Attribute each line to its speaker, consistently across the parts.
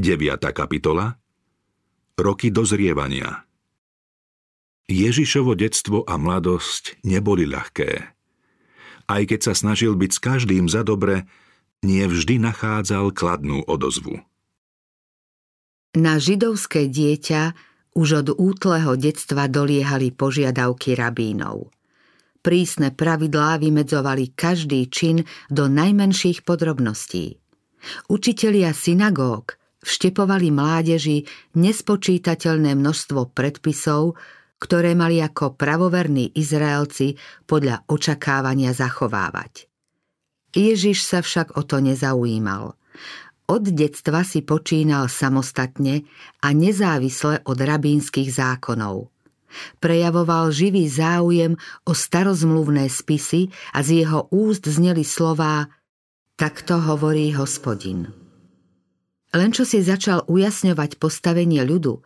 Speaker 1: 9. kapitola Roky dozrievania Ježišovo detstvo a mladosť neboli ľahké. Aj keď sa snažil byť s každým za dobre, nie vždy nachádzal kladnú odozvu.
Speaker 2: Na židovské dieťa už od útleho detstva doliehali požiadavky rabínov. Prísne pravidlá vymedzovali každý čin do najmenších podrobností. Učitelia synagóg vštepovali mládeži nespočítateľné množstvo predpisov, ktoré mali ako pravoverní Izraelci podľa očakávania zachovávať. Ježiš sa však o to nezaujímal. Od detstva si počínal samostatne a nezávisle od rabínskych zákonov. Prejavoval živý záujem o starozmluvné spisy a z jeho úst zneli slová Takto hovorí hospodin. Len čo si začal ujasňovať postavenie ľudu,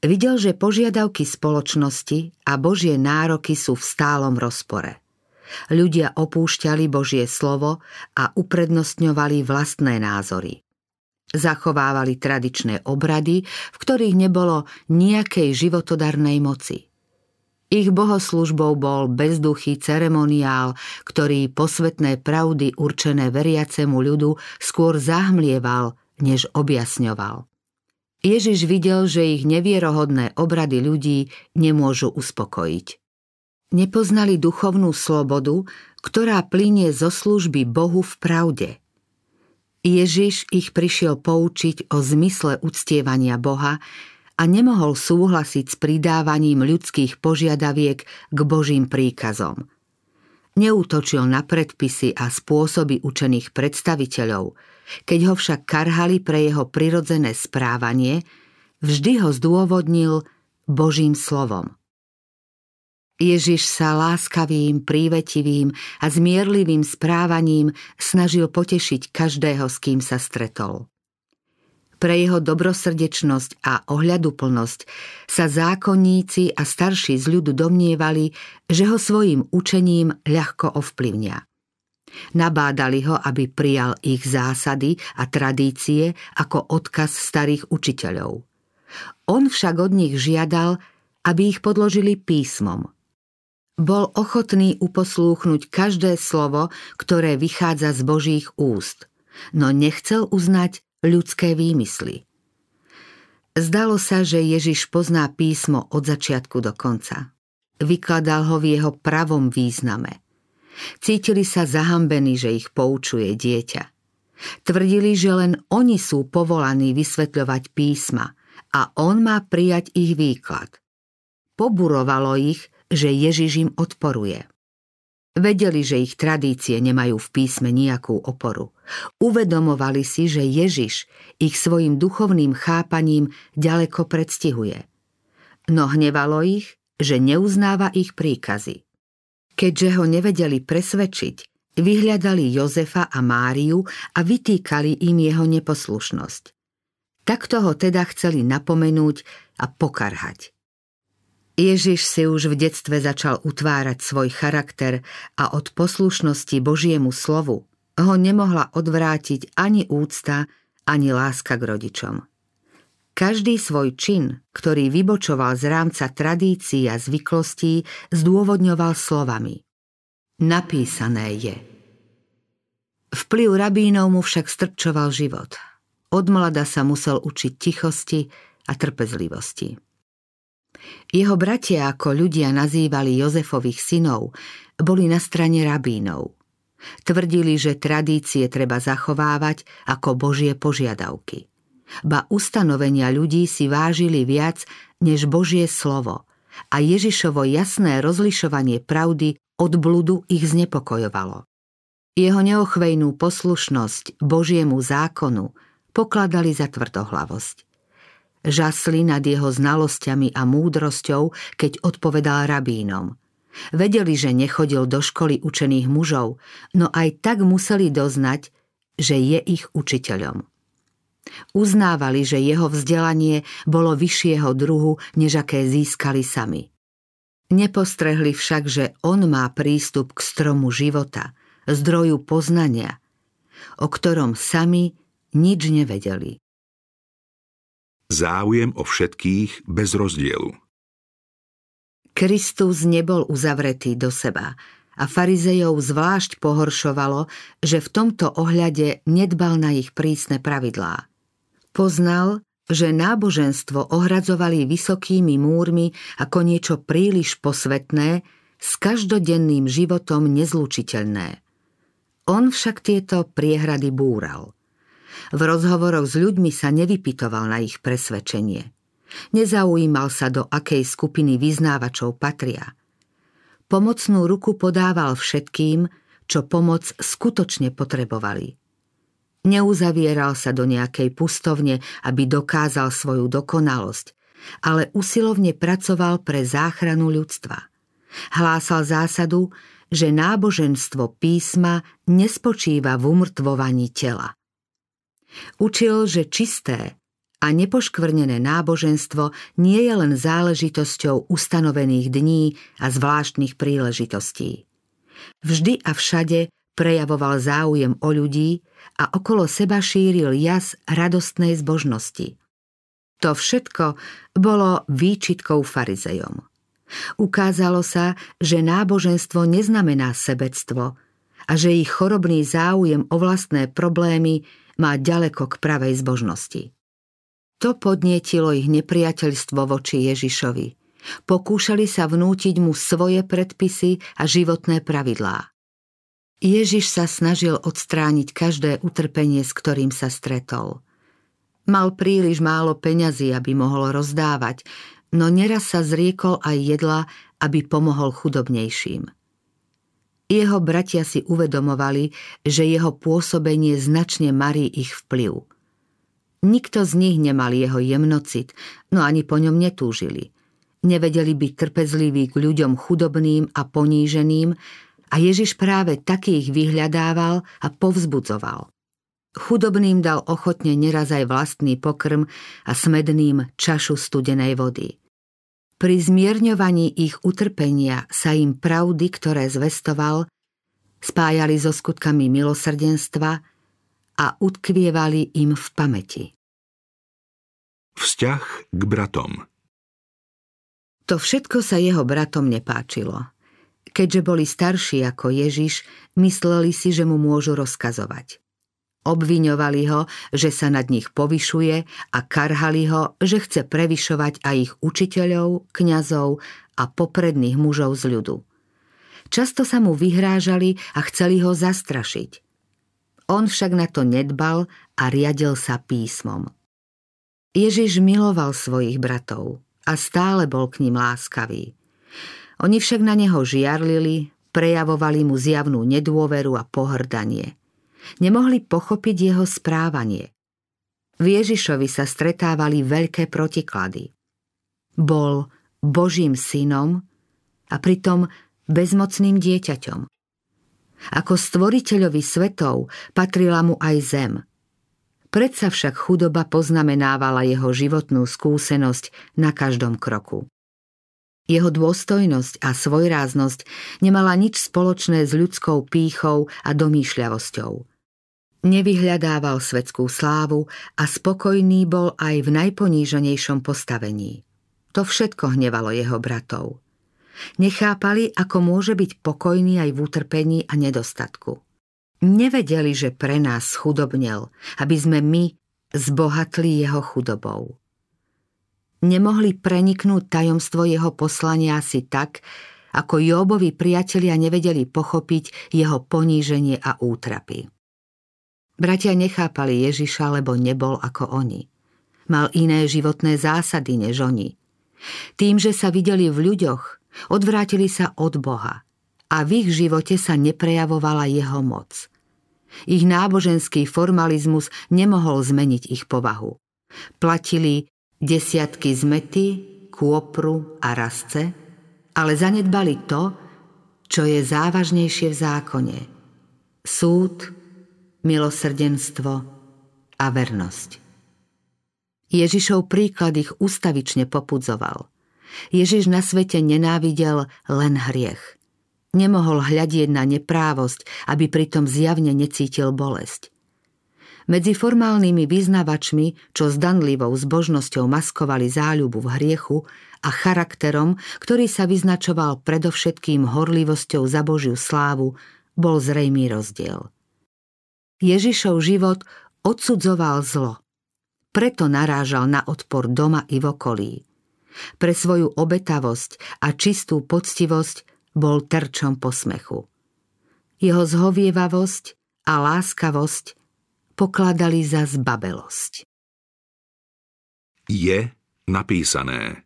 Speaker 2: videl, že požiadavky spoločnosti a Božie nároky sú v stálom rozpore. Ľudia opúšťali Božie slovo a uprednostňovali vlastné názory. Zachovávali tradičné obrady, v ktorých nebolo nejakej životodarnej moci. Ich bohoslužbou bol bezduchý ceremoniál, ktorý posvetné pravdy určené veriacemu ľudu skôr zahmlieval, než objasňoval. Ježiš videl, že ich nevierohodné obrady ľudí nemôžu uspokojiť. Nepoznali duchovnú slobodu, ktorá plinie zo služby Bohu v pravde – Ježiš ich prišiel poučiť o zmysle uctievania Boha a nemohol súhlasiť s pridávaním ľudských požiadaviek k Božím príkazom. Neútočil na predpisy a spôsoby učených predstaviteľov, keď ho však karhali pre jeho prirodzené správanie, vždy ho zdôvodnil Božím slovom. Ježiš sa láskavým, prívetivým a zmierlivým správaním snažil potešiť každého, s kým sa stretol. Pre jeho dobrosrdečnosť a ohľaduplnosť sa zákonníci a starší z ľudu domnievali, že ho svojim učením ľahko ovplyvnia. Nabádali ho, aby prijal ich zásady a tradície ako odkaz starých učiteľov. On však od nich žiadal, aby ich podložili písmom – bol ochotný uposlúchnuť každé slovo, ktoré vychádza z Božích úst, no nechcel uznať ľudské výmysly. Zdalo sa, že Ježiš pozná písmo od začiatku do konca. Vykladal ho v jeho pravom význame. Cítili sa zahambení, že ich poučuje dieťa. Tvrdili, že len oni sú povolaní vysvetľovať písma a on má prijať ich výklad. Poburovalo ich, že Ježiš im odporuje. Vedeli, že ich tradície nemajú v písme nejakú oporu. Uvedomovali si, že Ježiš ich svojim duchovným chápaním ďaleko predstihuje. No hnevalo ich, že neuznáva ich príkazy. Keďže ho nevedeli presvedčiť, vyhľadali Jozefa a Máriu a vytýkali im jeho neposlušnosť. Takto ho teda chceli napomenúť a pokarhať. Ježiš si už v detstve začal utvárať svoj charakter a od poslušnosti Božiemu slovu ho nemohla odvrátiť ani úcta, ani láska k rodičom. Každý svoj čin, ktorý vybočoval z rámca tradícií a zvyklostí, zdôvodňoval slovami. Napísané je. Vplyv rabínov mu však strpčoval život. Od mlada sa musel učiť tichosti a trpezlivosti. Jeho bratia, ako ľudia nazývali Jozefových synov, boli na strane rabínov. Tvrdili, že tradície treba zachovávať ako Božie požiadavky. Ba ustanovenia ľudí si vážili viac než Božie slovo a Ježišovo jasné rozlišovanie pravdy od bludu ich znepokojovalo. Jeho neochvejnú poslušnosť Božiemu zákonu pokladali za tvrdohlavosť. Žasli nad jeho znalosťami a múdrosťou, keď odpovedal rabínom. Vedeli, že nechodil do školy učených mužov, no aj tak museli doznať, že je ich učiteľom. Uznávali, že jeho vzdelanie bolo vyššieho druhu, než aké získali sami. Nepostrehli však, že on má prístup k stromu života, zdroju poznania, o ktorom sami nič nevedeli.
Speaker 1: Záujem o všetkých bez rozdielu.
Speaker 2: Kristus nebol uzavretý do seba a farizejov zvlášť pohoršovalo, že v tomto ohľade nedbal na ich prísne pravidlá. Poznal, že náboženstvo ohradzovali vysokými múrmi ako niečo príliš posvetné, s každodenným životom nezlučiteľné. On však tieto priehrady búral. V rozhovoroch s ľuďmi sa nevypitoval na ich presvedčenie. Nezaujímal sa, do akej skupiny vyznávačov patria. Pomocnú ruku podával všetkým, čo pomoc skutočne potrebovali. Neuzavieral sa do nejakej pustovne, aby dokázal svoju dokonalosť, ale usilovne pracoval pre záchranu ľudstva. Hlásal zásadu, že náboženstvo písma nespočíva v umrtvovaní tela. Učil, že čisté a nepoškvrnené náboženstvo nie je len záležitosťou ustanovených dní a zvláštnych príležitostí. Vždy a všade prejavoval záujem o ľudí a okolo seba šíril jas radostnej zbožnosti. To všetko bolo výčitkou farizejom. Ukázalo sa, že náboženstvo neznamená sebectvo a že ich chorobný záujem o vlastné problémy má ďaleko k pravej zbožnosti. To podnietilo ich nepriateľstvo voči Ježišovi. Pokúšali sa vnútiť mu svoje predpisy a životné pravidlá. Ježiš sa snažil odstrániť každé utrpenie, s ktorým sa stretol. Mal príliš málo peňazí, aby mohol rozdávať, no neraz sa zriekol aj jedla, aby pomohol chudobnejším. Jeho bratia si uvedomovali, že jeho pôsobenie značne marí ich vplyv. Nikto z nich nemal jeho jemnocit, no ani po ňom netúžili. Nevedeli byť trpezliví k ľuďom chudobným a poníženým a Ježiš práve takých vyhľadával a povzbudzoval. Chudobným dal ochotne neraz aj vlastný pokrm a smedným čašu studenej vody. Pri zmierňovaní ich utrpenia sa im pravdy, ktoré zvestoval, spájali so skutkami milosrdenstva a utkvievali im v pamäti.
Speaker 1: Vzťah k bratom
Speaker 2: To všetko sa jeho bratom nepáčilo. Keďže boli starší ako Ježiš, mysleli si, že mu môžu rozkazovať. Obviňovali ho, že sa nad nich povyšuje a karhali ho, že chce prevyšovať aj ich učiteľov, kňazov a popredných mužov z ľudu. Často sa mu vyhrážali a chceli ho zastrašiť. On však na to nedbal a riadil sa písmom. Ježiš miloval svojich bratov a stále bol k ním láskavý. Oni však na neho žiarlili, prejavovali mu zjavnú nedôveru a pohrdanie – nemohli pochopiť jeho správanie. V Ježišovi sa stretávali veľké protiklady. Bol Božím synom a pritom bezmocným dieťaťom. Ako stvoriteľovi svetov patrila mu aj zem. Predsa však chudoba poznamenávala jeho životnú skúsenosť na každom kroku. Jeho dôstojnosť a svojráznosť nemala nič spoločné s ľudskou pýchou a domýšľavosťou – Nevyhľadával svetskú slávu a spokojný bol aj v najponíženejšom postavení. To všetko hnevalo jeho bratov. Nechápali, ako môže byť pokojný aj v utrpení a nedostatku. Nevedeli, že pre nás chudobnel, aby sme my zbohatli jeho chudobou. Nemohli preniknúť tajomstvo jeho poslania asi tak, ako Jóbovi priatelia nevedeli pochopiť jeho poníženie a útrapy. Bratia nechápali Ježiša, lebo nebol ako oni. Mal iné životné zásady než oni. Tým, že sa videli v ľuďoch, odvrátili sa od Boha a v ich živote sa neprejavovala jeho moc. Ich náboženský formalizmus nemohol zmeniť ich povahu. Platili desiatky zmety, kôpru a rasce, ale zanedbali to, čo je závažnejšie v zákone. Súd, milosrdenstvo a vernosť. Ježišov príklad ich ustavične popudzoval. Ježiš na svete nenávidel len hriech. Nemohol hľadieť na neprávosť, aby pritom zjavne necítil bolesť. Medzi formálnymi vyznavačmi, čo zdanlivou zbožnosťou maskovali záľubu v hriechu a charakterom, ktorý sa vyznačoval predovšetkým horlivosťou za Božiu slávu, bol zrejmý rozdiel. Ježišov život odsudzoval zlo. Preto narážal na odpor doma i v okolí. Pre svoju obetavosť a čistú poctivosť bol terčom posmechu. Jeho zhovievavosť a láskavosť pokladali za zbabelosť.
Speaker 1: Je napísané.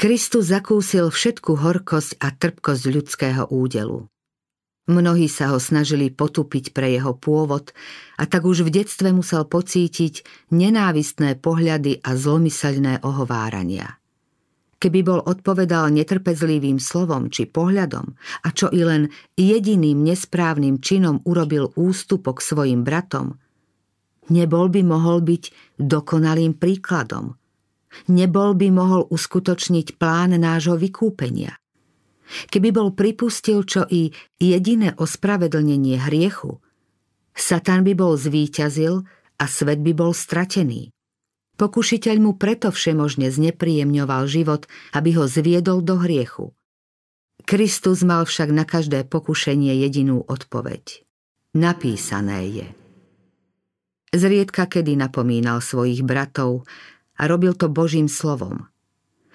Speaker 2: Kristus zakúsil všetku horkosť a trpkosť ľudského údelu. Mnohí sa ho snažili potupiť pre jeho pôvod a tak už v detstve musel pocítiť nenávistné pohľady a zlomyselné ohovárania. Keby bol odpovedal netrpezlivým slovom či pohľadom a čo i len jediným nesprávnym činom urobil ústupok svojim bratom, nebol by mohol byť dokonalým príkladom. Nebol by mohol uskutočniť plán nášho vykúpenia. Keby bol pripustil čo i jediné ospravedlnenie hriechu, Satan by bol zvíťazil a svet by bol stratený. Pokušiteľ mu preto všemožne znepríjemňoval život, aby ho zviedol do hriechu. Kristus mal však na každé pokušenie jedinú odpoveď. Napísané je. Zriedka kedy napomínal svojich bratov a robil to Božím slovom.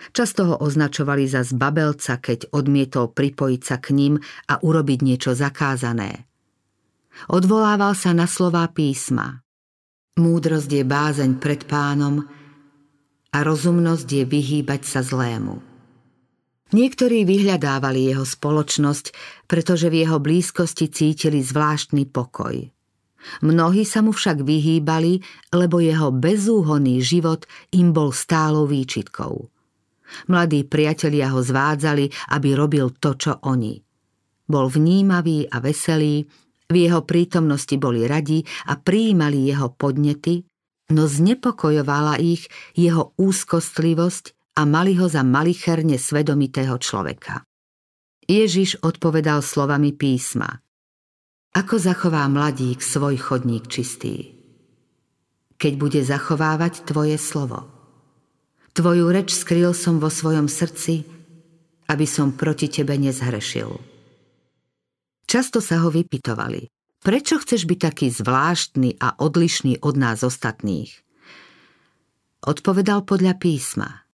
Speaker 2: Často ho označovali za zbabelca, keď odmietol pripojiť sa k ním a urobiť niečo zakázané. Odvolával sa na slová písma. Múdrosť je bázeň pred pánom a rozumnosť je vyhýbať sa zlému. Niektorí vyhľadávali jeho spoločnosť, pretože v jeho blízkosti cítili zvláštny pokoj. Mnohí sa mu však vyhýbali, lebo jeho bezúhonný život im bol stálou výčitkou. Mladí priatelia ho zvádzali, aby robil to, čo oni. Bol vnímavý a veselý, v jeho prítomnosti boli radi a prijímali jeho podnety, no znepokojovala ich jeho úzkostlivosť a mali ho za malicherne svedomitého človeka. Ježiš odpovedal slovami písma. Ako zachová mladík svoj chodník čistý? Keď bude zachovávať tvoje slovo. Tvoju reč skryl som vo svojom srdci, aby som proti tebe nezhrešil. Často sa ho vypitovali. Prečo chceš byť taký zvláštny a odlišný od nás ostatných? Odpovedal podľa písma.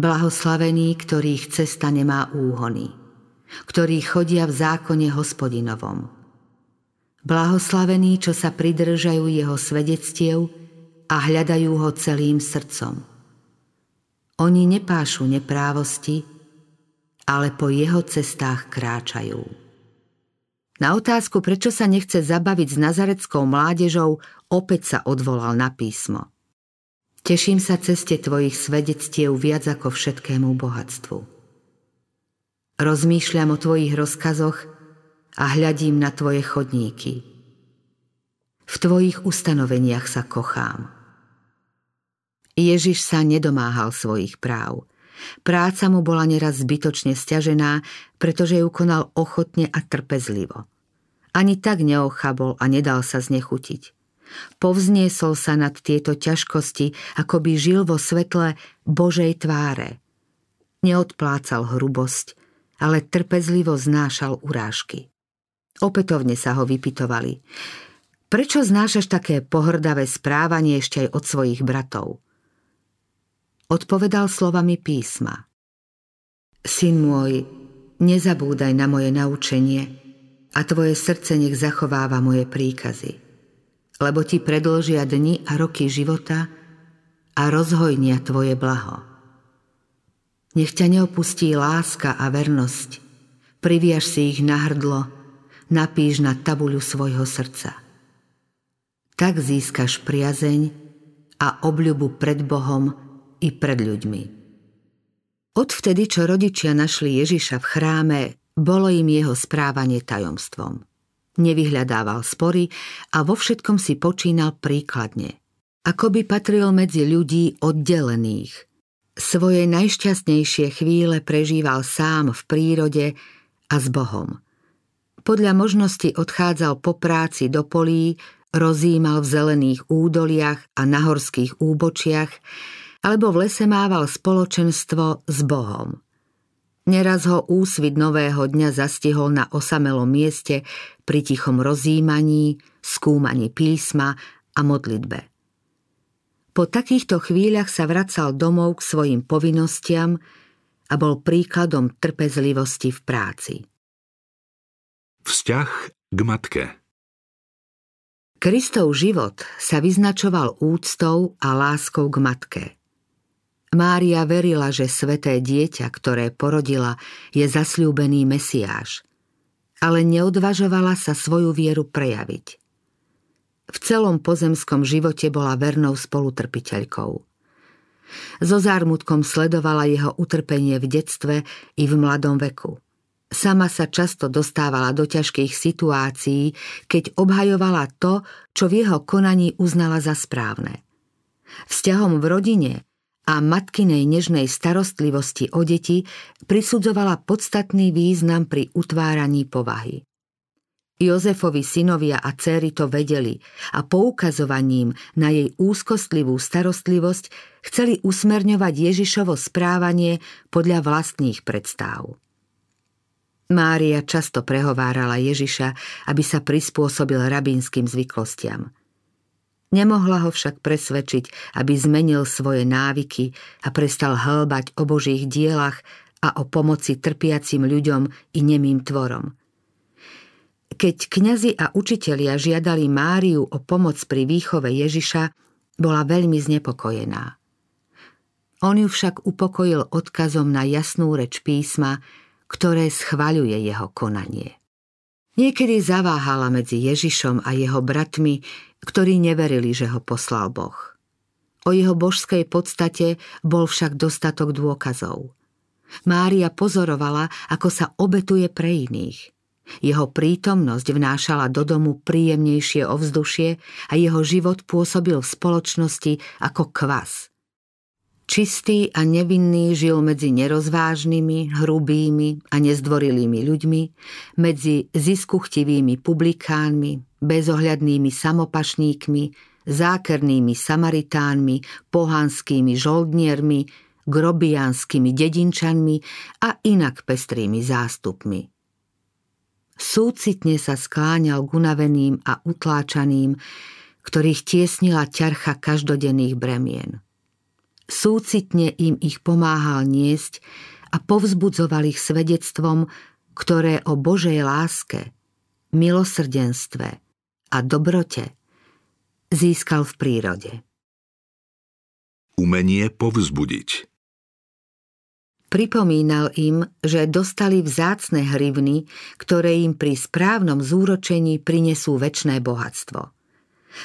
Speaker 2: Blahoslavený, ktorých cesta nemá úhony, ktorí chodia v zákone hospodinovom. Blahoslavení, čo sa pridržajú jeho svedectiev a hľadajú ho celým srdcom. Oni nepášu neprávosti, ale po jeho cestách kráčajú. Na otázku, prečo sa nechce zabaviť s nazareckou mládežou, opäť sa odvolal na písmo. Teším sa ceste tvojich svedectiev viac ako všetkému bohatstvu. Rozmýšľam o tvojich rozkazoch a hľadím na tvoje chodníky. V tvojich ustanoveniach sa kochám. Ježiš sa nedomáhal svojich práv. Práca mu bola neraz zbytočne stiažená, pretože ju konal ochotne a trpezlivo. Ani tak neochabol a nedal sa znechutiť. Povzniesol sa nad tieto ťažkosti, ako by žil vo svetle Božej tváre. Neodplácal hrubosť, ale trpezlivo znášal urážky. Opätovne sa ho vypitovali. Prečo znášaš také pohrdavé správanie ešte aj od svojich bratov? Odpovedal slovami písma. Syn môj, nezabúdaj na moje naučenie, a tvoje srdce nech zachováva moje príkazy. Lebo ti predlžia dni a roky života a rozhojnia tvoje blaho. Nech ťa neopustí láska a vernosť, priviaž si ich na hrdlo, napíš na tabuľu svojho srdca. Tak získaš priazeň a obľubu pred Bohom i pred ľuďmi. Odvtedy, čo rodičia našli Ježiša v chráme, bolo im jeho správanie tajomstvom. Nevyhľadával spory a vo všetkom si počínal príkladne. Ako by patril medzi ľudí oddelených. Svoje najšťastnejšie chvíle prežíval sám v prírode a s Bohom. Podľa možnosti odchádzal po práci do polí rozímal v zelených údoliach a nahorských úbočiach, alebo v lese mával spoločenstvo s Bohom. Neraz ho úsvit nového dňa zastihol na osamelom mieste pri tichom rozímaní, skúmaní písma a modlitbe. Po takýchto chvíľach sa vracal domov k svojim povinnostiam a bol príkladom trpezlivosti v práci.
Speaker 1: Vzťah k matke
Speaker 2: Kristov život sa vyznačoval úctou a láskou k matke – Mária verila, že sveté dieťa, ktoré porodila, je zasľúbený Mesiáš, ale neodvažovala sa svoju vieru prejaviť. V celom pozemskom živote bola vernou spolutrpiteľkou. So zármutkom sledovala jeho utrpenie v detstve i v mladom veku. Sama sa často dostávala do ťažkých situácií, keď obhajovala to, čo v jeho konaní uznala za správne. Vzťahom v rodine – a matkinej nežnej starostlivosti o deti prisudzovala podstatný význam pri utváraní povahy. Jozefovi synovia a céry to vedeli a poukazovaním na jej úzkostlivú starostlivosť chceli usmerňovať Ježišovo správanie podľa vlastných predstáv. Mária často prehovárala Ježiša, aby sa prispôsobil rabínskym zvyklostiam – Nemohla ho však presvedčiť, aby zmenil svoje návyky a prestal hlbať o Božích dielach a o pomoci trpiacim ľuďom i nemým tvorom. Keď kňazi a učitelia žiadali Máriu o pomoc pri výchove Ježiša, bola veľmi znepokojená. On ju však upokojil odkazom na jasnú reč písma, ktoré schvaľuje jeho konanie. Niekedy zaváhala medzi Ježišom a jeho bratmi, ktorí neverili, že ho poslal Boh. O jeho božskej podstate bol však dostatok dôkazov. Mária pozorovala, ako sa obetuje pre iných. Jeho prítomnosť vnášala do domu príjemnejšie ovzdušie a jeho život pôsobil v spoločnosti ako kvas – Čistý a nevinný žil medzi nerozvážnymi, hrubými a nezdvorilými ľuďmi, medzi ziskuchtivými publikánmi, bezohľadnými samopašníkmi, zákernými samaritánmi, pohanskými žoldniermi, grobiánskymi dedinčanmi a inak pestrými zástupmi. Súcitne sa skláňal k unaveným a utláčaným, ktorých tiesnila ťarcha každodenných bremien. Súcitne im ich pomáhal niesť a povzbudzoval ich svedectvom, ktoré o Božej láske, milosrdenstve a dobrote získal v prírode.
Speaker 1: Umenie povzbudiť
Speaker 2: Pripomínal im, že dostali vzácne hrivny, ktoré im pri správnom zúročení prinesú väčšné bohatstvo.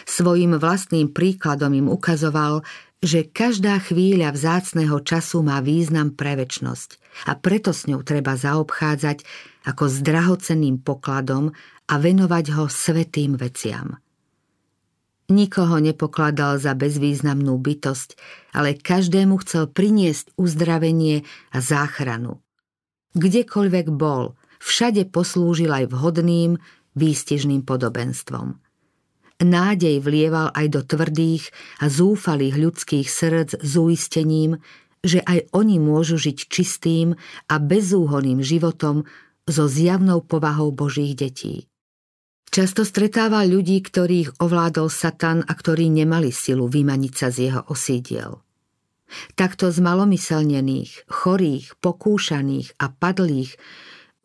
Speaker 2: Svojim vlastným príkladom im ukazoval, že každá chvíľa vzácného času má význam pre väčnosť a preto s ňou treba zaobchádzať ako s drahocenným pokladom a venovať ho svetým veciam. Nikoho nepokladal za bezvýznamnú bytosť, ale každému chcel priniesť uzdravenie a záchranu. Kdekoľvek bol, všade poslúžil aj vhodným, výstižným podobenstvom – Nádej vlieval aj do tvrdých a zúfalých ľudských srdc s uistením, že aj oni môžu žiť čistým a bezúhoným životom so zjavnou povahou Božích detí. Často stretával ľudí, ktorých ovládol Satan a ktorí nemali silu vymaniť sa z jeho osídiel. Takto z malomyselnených, chorých, pokúšaných a padlých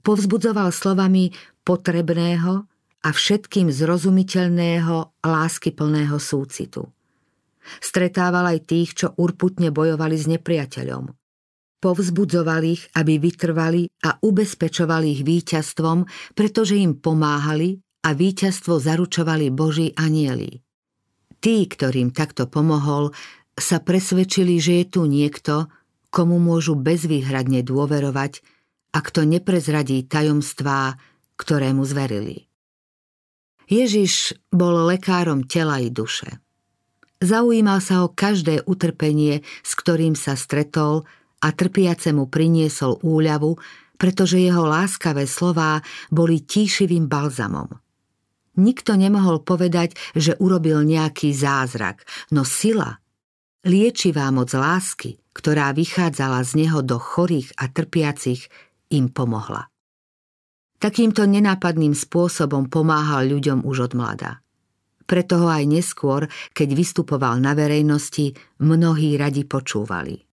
Speaker 2: povzbudzoval slovami potrebného a všetkým zrozumiteľného, láskyplného súcitu. Stretával aj tých, čo urputne bojovali s nepriateľom. Povzbudzoval ich, aby vytrvali a ubezpečovali ich víťazstvom, pretože im pomáhali a víťazstvo zaručovali Boží anieli. Tí, ktorým takto pomohol, sa presvedčili, že je tu niekto, komu môžu bezvýhradne dôverovať a kto neprezradí tajomstvá, ktoré mu zverili. Ježiš bol lekárom tela i duše. Zaujímal sa o každé utrpenie, s ktorým sa stretol a trpiacemu priniesol úľavu, pretože jeho láskavé slová boli tíšivým balzamom. Nikto nemohol povedať, že urobil nejaký zázrak, no sila, liečivá moc lásky, ktorá vychádzala z neho do chorých a trpiacich, im pomohla. Takýmto nenápadným spôsobom pomáhal ľuďom už od mlada. Preto ho aj neskôr, keď vystupoval na verejnosti, mnohí radi počúvali.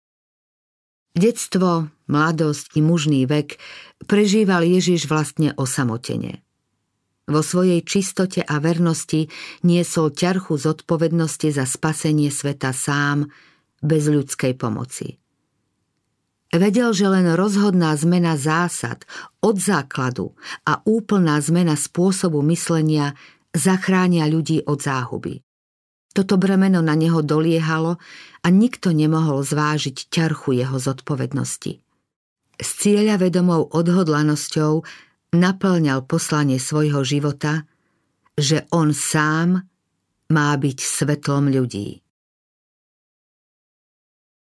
Speaker 2: Detstvo, mladosť i mužný vek prežíval Ježiš vlastne osamotene. Vo svojej čistote a vernosti niesol ťarchu zodpovednosti za spasenie sveta sám, bez ľudskej pomoci. Vedel, že len rozhodná zmena zásad od základu a úplná zmena spôsobu myslenia zachránia ľudí od záhuby. Toto bremeno na neho doliehalo a nikto nemohol zvážiť ťarchu jeho zodpovednosti. S cieľa vedomou odhodlanosťou naplňal poslanie svojho života, že on sám má byť svetlom ľudí.